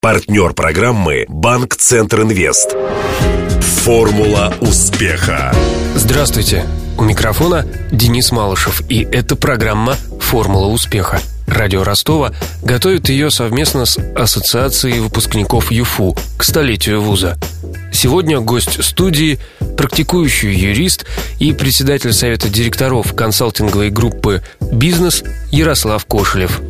Партнер программы «Банк Центр Инвест». Формула успеха. Здравствуйте. У микрофона Денис Малышев. И это программа «Формула успеха». Радио Ростова готовит ее совместно с Ассоциацией выпускников ЮФУ к столетию вуза. Сегодня гость студии – практикующий юрист и председатель Совета директоров консалтинговой группы «Бизнес» Ярослав Кошелев.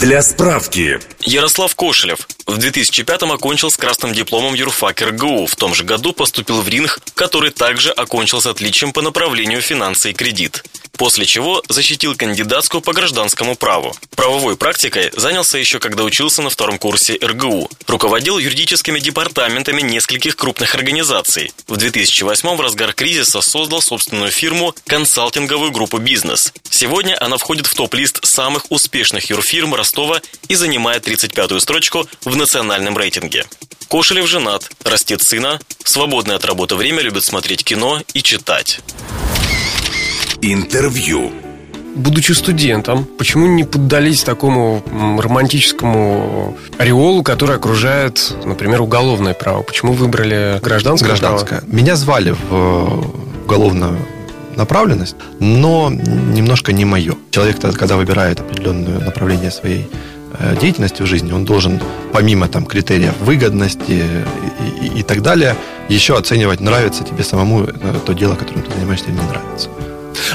Для справки. Ярослав Кошелев в 2005-м окончил с красным дипломом юрфак РГУ. В том же году поступил в РИНХ, который также окончил с отличием по направлению финансы и кредит после чего защитил кандидатскую по гражданскому праву. Правовой практикой занялся еще когда учился на втором курсе РГУ. Руководил юридическими департаментами нескольких крупных организаций. В 2008 в разгар кризиса создал собственную фирму «Консалтинговую группу «Бизнес». Сегодня она входит в топ-лист самых успешных юрфирм Ростова и занимает 35-ю строчку в национальном рейтинге. Кошелев женат, растет сына, свободное от работы время любит смотреть кино и читать. Интервью. Будучи студентом, почему не поддались такому романтическому ореолу, который окружает, например, уголовное право? Почему выбрали гражданское, гражданское. право? Меня звали в э, уголовную направленность, но немножко не мое. Человек, когда выбирает определенное направление своей э, деятельности в жизни, он должен, помимо там, критериев выгодности и, и, и так далее, еще оценивать, нравится тебе самому э, то дело, которым ты занимаешься или не нравится.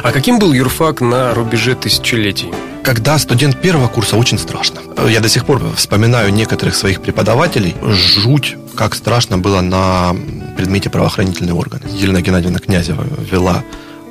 А каким был юрфак на рубеже тысячелетий? Когда студент первого курса, очень страшно. Я до сих пор вспоминаю некоторых своих преподавателей. Жуть, как страшно было на предмете правоохранительные органы. Елена Геннадьевна Князева вела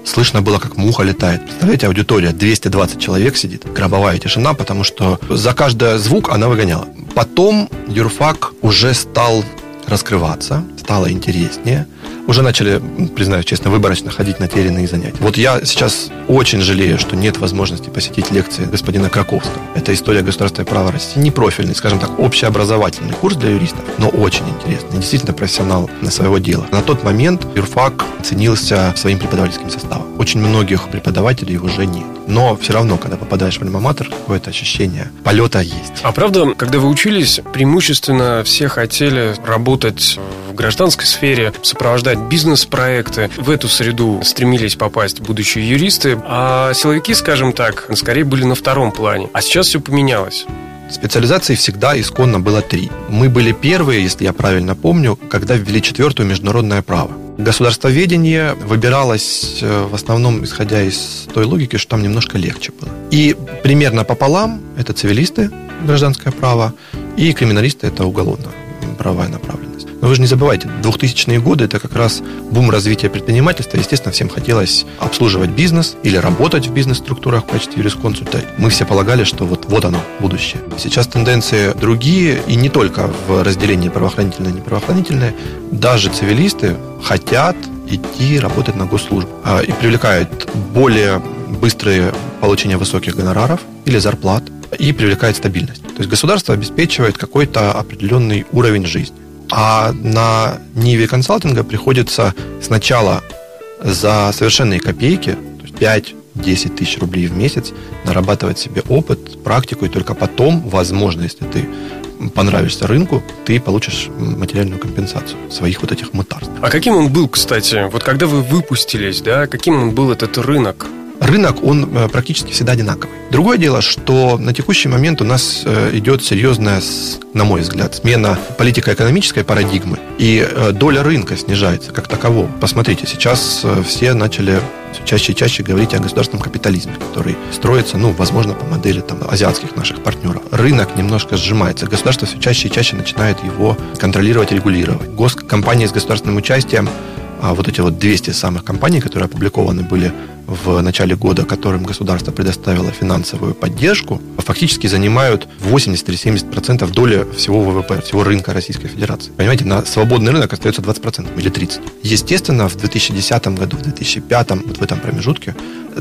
Слышно было, как муха летает. Представляете, аудитория 220 человек сидит, гробовая тишина, потому что за каждый звук она выгоняла. Потом юрфак уже стал раскрываться, стало интереснее уже начали, признаюсь честно, выборочно ходить на те или иные занятия. Вот я сейчас очень жалею, что нет возможности посетить лекции господина Краковского. Это история государства и права России. Не профильный, скажем так, общеобразовательный курс для юристов, но очень интересный. Действительно профессионал на своего дела. На тот момент юрфак ценился своим преподавательским составом. Очень многих преподавателей уже нет. Но все равно, когда попадаешь в альма-матер, какое-то ощущение полета есть. А правда, когда вы учились, преимущественно все хотели работать в гражданской сфере, сопровождать бизнес-проекты. В эту среду стремились попасть будущие юристы, а силовики, скажем так, скорее были на втором плане. А сейчас все поменялось. Специализаций всегда исконно было три. Мы были первые, если я правильно помню, когда ввели четвертую международное право. Государствоведение выбиралось э, в основном исходя из той логики, что там немножко легче было. И примерно пополам это цивилисты, гражданское право, и криминалисты это уголовно правовая направленность. Но вы же не забывайте, 2000-е годы – это как раз бум развития предпринимательства. Естественно, всем хотелось обслуживать бизнес или работать в бизнес-структурах в качестве юрисконсульта. Мы все полагали, что вот, вот оно, будущее. Сейчас тенденции другие, и не только в разделении правоохранительное и неправоохранительное. Даже цивилисты хотят идти работать на госслужбу а, и привлекают более быстрое получение высоких гонораров или зарплат и привлекает стабильность. То есть государство обеспечивает какой-то определенный уровень жизни. А на Ниве консалтинга приходится сначала за совершенные копейки, то есть 5-10 тысяч рублей в месяц, нарабатывать себе опыт, практику, и только потом, возможно, если ты понравишься рынку, ты получишь материальную компенсацию своих вот этих мытарств. А каким он был, кстати? Вот когда вы выпустились, да, каким он был этот рынок? Рынок, он э, практически всегда одинаковый. Другое дело, что на текущий момент у нас э, идет серьезная, на мой взгляд, смена политико-экономической парадигмы, и э, доля рынка снижается как таково. Посмотрите, сейчас все начали все чаще и чаще говорить о государственном капитализме, который строится, ну, возможно, по модели там, азиатских наших партнеров. Рынок немножко сжимается. Государство все чаще и чаще начинает его контролировать, регулировать. Госкомпании с государственным участием а вот эти вот 200 самых компаний, которые опубликованы были в начале года, которым государство предоставило финансовую поддержку, фактически занимают 80 или 70 процентов доли всего ВВП, всего рынка Российской Федерации. Понимаете, на свободный рынок остается 20 процентов или 30. Естественно, в 2010 году, в 2005, вот в этом промежутке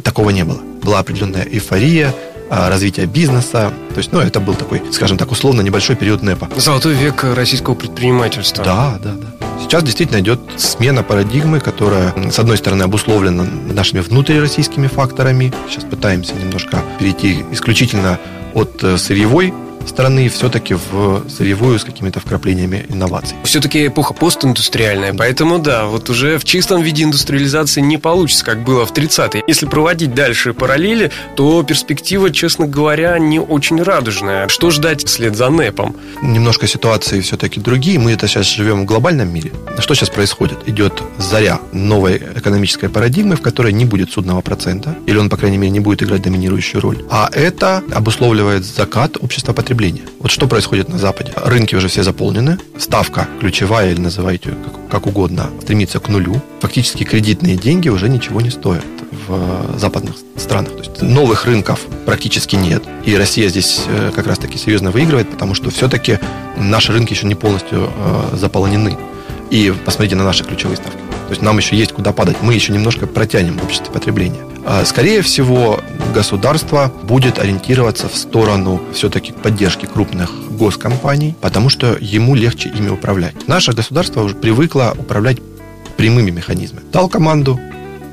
такого не было. Была определенная эйфория, а, развития бизнеса. То есть, ну, это был такой, скажем так, условно небольшой период НЭПа. Золотой век российского предпринимательства. Да, да. Сейчас действительно идет смена парадигмы, которая, с одной стороны, обусловлена нашими внутрироссийскими факторами. Сейчас пытаемся немножко перейти исключительно от э, сырьевой страны все-таки в сырьевую с какими-то вкраплениями инноваций. Все-таки эпоха постиндустриальная, поэтому да, вот уже в чистом виде индустриализации не получится, как было в 30-е. Если проводить дальше параллели, то перспектива, честно говоря, не очень радужная. Что ждать вслед за НЭПом? Немножко ситуации все-таки другие. Мы это сейчас живем в глобальном мире. Что сейчас происходит? Идет заря новой экономической парадигмы, в которой не будет судного процента, или он, по крайней мере, не будет играть доминирующую роль. А это обусловливает закат общества потребления. Вот что происходит на Западе? Рынки уже все заполнены, ставка ключевая или называйте как, как угодно, стремится к нулю. Фактически кредитные деньги уже ничего не стоят в западных странах. То есть новых рынков практически нет. И Россия здесь э, как раз-таки серьезно выигрывает, потому что все-таки наши рынки еще не полностью э, заполнены. И посмотрите на наши ключевые ставки. То есть нам еще есть куда падать. Мы еще немножко протянем в обществе потребления. А, скорее всего, государство будет ориентироваться в сторону все-таки поддержки крупных госкомпаний, потому что ему легче ими управлять. Наше государство уже привыкло управлять прямыми механизмами. Дал команду,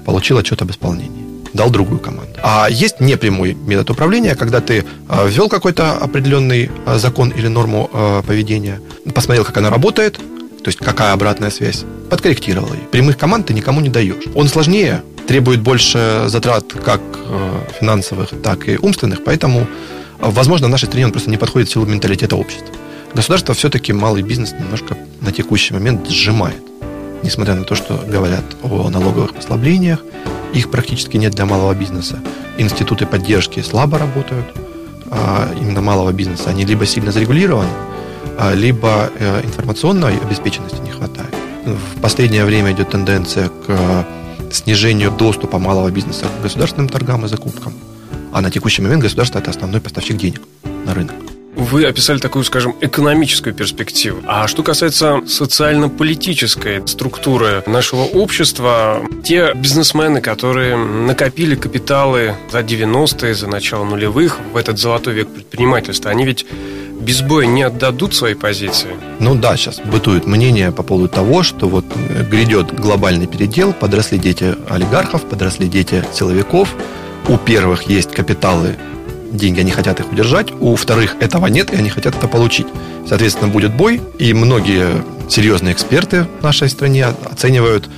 получил отчет об исполнении дал другую команду. А есть непрямой метод управления, когда ты а, ввел какой-то определенный а, закон или норму поведения, посмотрел, как она работает, то есть какая обратная связь, подкорректировал ее. Прямых команд ты никому не даешь. Он сложнее, требует больше затрат как э, финансовых, так и умственных, поэтому, возможно, в нашей стране просто не подходит в силу менталитета общества. Государство все-таки малый бизнес немножко на текущий момент сжимает. Несмотря на то, что говорят о налоговых послаблениях, их практически нет для малого бизнеса. Институты поддержки слабо работают, а именно малого бизнеса. Они либо сильно зарегулированы, либо э, информационной обеспеченности не хватает. В последнее время идет тенденция к снижению доступа малого бизнеса к государственным торгам и закупкам. А на текущий момент государство – это основной поставщик денег на рынок. Вы описали такую, скажем, экономическую перспективу. А что касается социально-политической структуры нашего общества, те бизнесмены, которые накопили капиталы за 90-е, за начало нулевых, в этот золотой век предпринимательства, они ведь без боя не отдадут свои позиции? Ну да, сейчас бытует мнение по поводу того, что вот грядет глобальный передел, подросли дети олигархов, подросли дети силовиков, у первых есть капиталы деньги, они хотят их удержать, у вторых этого нет, и они хотят это получить. Соответственно, будет бой, и многие серьезные эксперты в нашей стране оценивают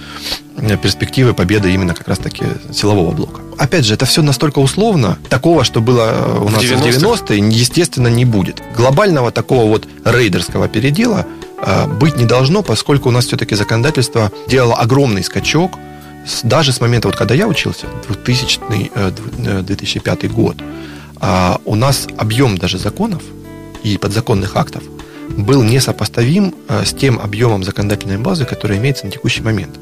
перспективы победы именно как раз-таки силового блока. Опять же, это все настолько условно. Такого, что было э, у нас в 90-е, 90 естественно, не будет. Глобального такого вот рейдерского передела э, быть не должно, поскольку у нас все-таки законодательство делало огромный скачок даже с момента, вот когда я учился, 2000-2005 год, а у нас объем даже законов и подзаконных актов был несопоставим э, с тем объемом законодательной базы, который имеется на текущий момент.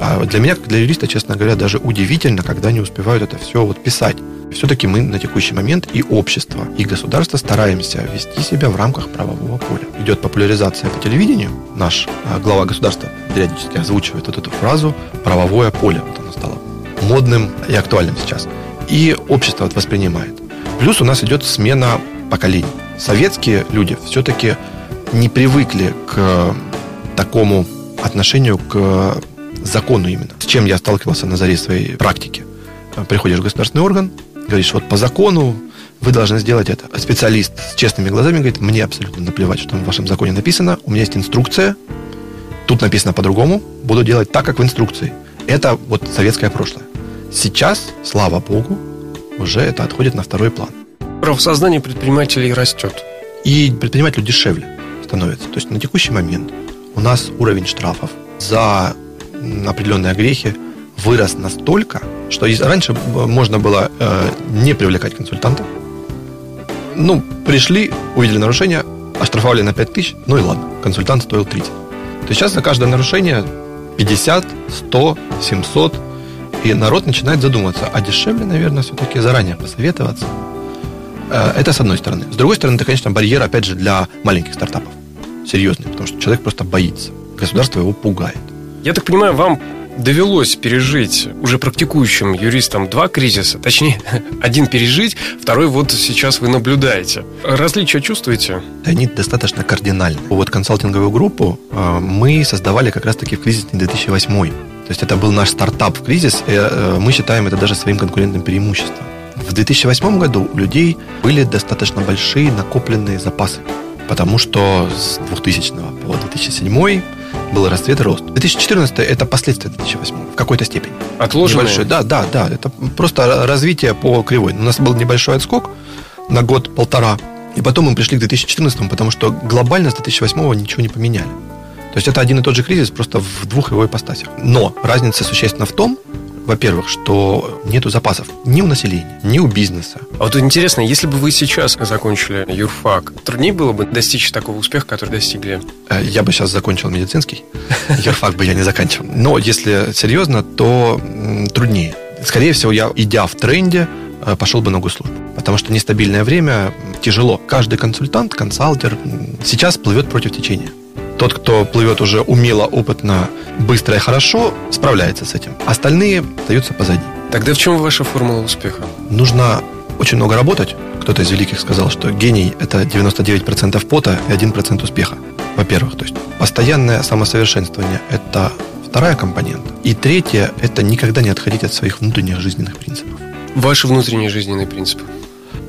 А для меня, как для юриста, честно говоря, даже удивительно, когда не успевают это все вот писать. Все-таки мы на текущий момент и общество, и государство стараемся вести себя в рамках правового поля. Идет популяризация по телевидению. Наш э, глава государства периодически озвучивает вот эту фразу «правовое поле». Вот оно стало модным и актуальным сейчас. И общество это воспринимает. Плюс у нас идет смена поколений. Советские люди все-таки не привыкли к такому отношению к закону именно. С чем я сталкивался на заре своей практики. Приходишь в государственный орган, говоришь, вот по закону вы должны сделать это. Специалист с честными глазами говорит, мне абсолютно наплевать, что в вашем законе написано, у меня есть инструкция, тут написано по-другому, буду делать так, как в инструкции. Это вот советское прошлое. Сейчас, слава богу, уже это отходит на второй план. Правосознание предпринимателей растет. И предпринимателю дешевле становится. То есть на текущий момент у нас уровень штрафов за определенные грехи вырос настолько, что раньше можно было э, не привлекать консультанта. Ну, пришли, увидели нарушение, оштрафовали на 5 тысяч, ну и ладно, консультант стоил 30. То есть сейчас за каждое нарушение 50, 100, 700, и народ начинает задумываться, а дешевле, наверное, все-таки заранее посоветоваться. Э, это с одной стороны. С другой стороны, это, конечно, барьер, опять же, для маленьких стартапов. Серьезный, потому что человек просто боится. Государство его пугает. Я так понимаю, вам довелось пережить уже практикующим юристам два кризиса, точнее, один пережить, второй вот сейчас вы наблюдаете. Различия чувствуете? Они достаточно кардинальны. Вот консалтинговую группу э, мы создавали как раз-таки в кризисный 2008 то есть это был наш стартап в кризис, и э, мы считаем это даже своим конкурентным преимуществом. В 2008 году у людей были достаточно большие накопленные запасы, потому что с 2000 по 2007 был расцвет и рост. 2014 это последствия 2008 в какой-то степени. Отложенное? Небольшое. Да, да, да. Это просто развитие по кривой. У нас был небольшой отскок на год-полтора. И потом мы пришли к 2014, потому что глобально с 2008 ничего не поменяли. То есть это один и тот же кризис, просто в двух его ипостасях. Но разница существенно в том, во-первых, что нету запасов ни у населения, ни у бизнеса. А вот интересно, если бы вы сейчас закончили юрфак, труднее было бы достичь такого успеха, который достигли? Э, я бы сейчас закончил медицинский, юрфак бы я не заканчивал. Но если серьезно, то труднее. Скорее всего, я, идя в тренде, э, пошел бы на госслужбу. Потому что нестабильное время тяжело. Каждый консультант, консалтер сейчас плывет против течения. Тот, кто плывет уже умело, опытно, быстро и хорошо, справляется с этим. Остальные остаются позади. Тогда в чем ваша формула успеха? Нужно очень много работать. Кто-то из великих сказал, что гений – это 99% пота и 1% успеха. Во-первых, то есть постоянное самосовершенствование – это вторая компонента. И третье – это никогда не отходить от своих внутренних жизненных принципов. Ваши внутренние жизненные принципы?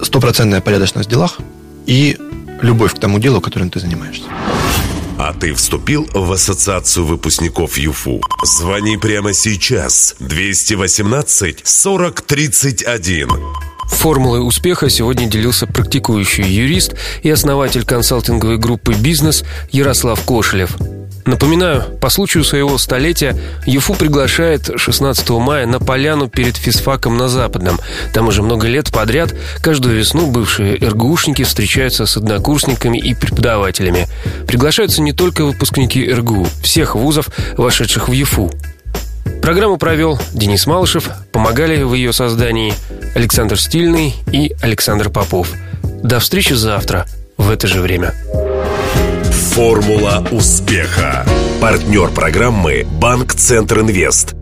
Стопроцентная порядочность в делах и любовь к тому делу, которым ты занимаешься. А ты вступил в ассоциацию выпускников ЮФУ? Звони прямо сейчас. 218 40 31. Формулой успеха сегодня делился практикующий юрист и основатель консалтинговой группы «Бизнес» Ярослав Кошелев – Напоминаю, по случаю своего столетия ЮФУ приглашает 16 мая на поляну перед физфаком на Западном. Там уже много лет подряд каждую весну бывшие РГУшники встречаются с однокурсниками и преподавателями. Приглашаются не только выпускники РГУ, всех вузов, вошедших в ЮФУ. Программу провел Денис Малышев, помогали в ее создании Александр Стильный и Александр Попов. До встречи завтра в это же время. Формула успеха. Партнер программы «Банк Центр Инвест».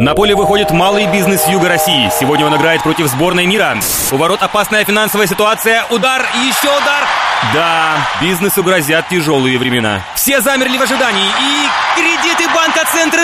На поле выходит малый бизнес Юга России. Сегодня он играет против сборной мира. У ворот опасная финансовая ситуация. Удар еще удар. Да, бизнесу грозят тяжелые времена. Все замерли в ожидании, и кредиты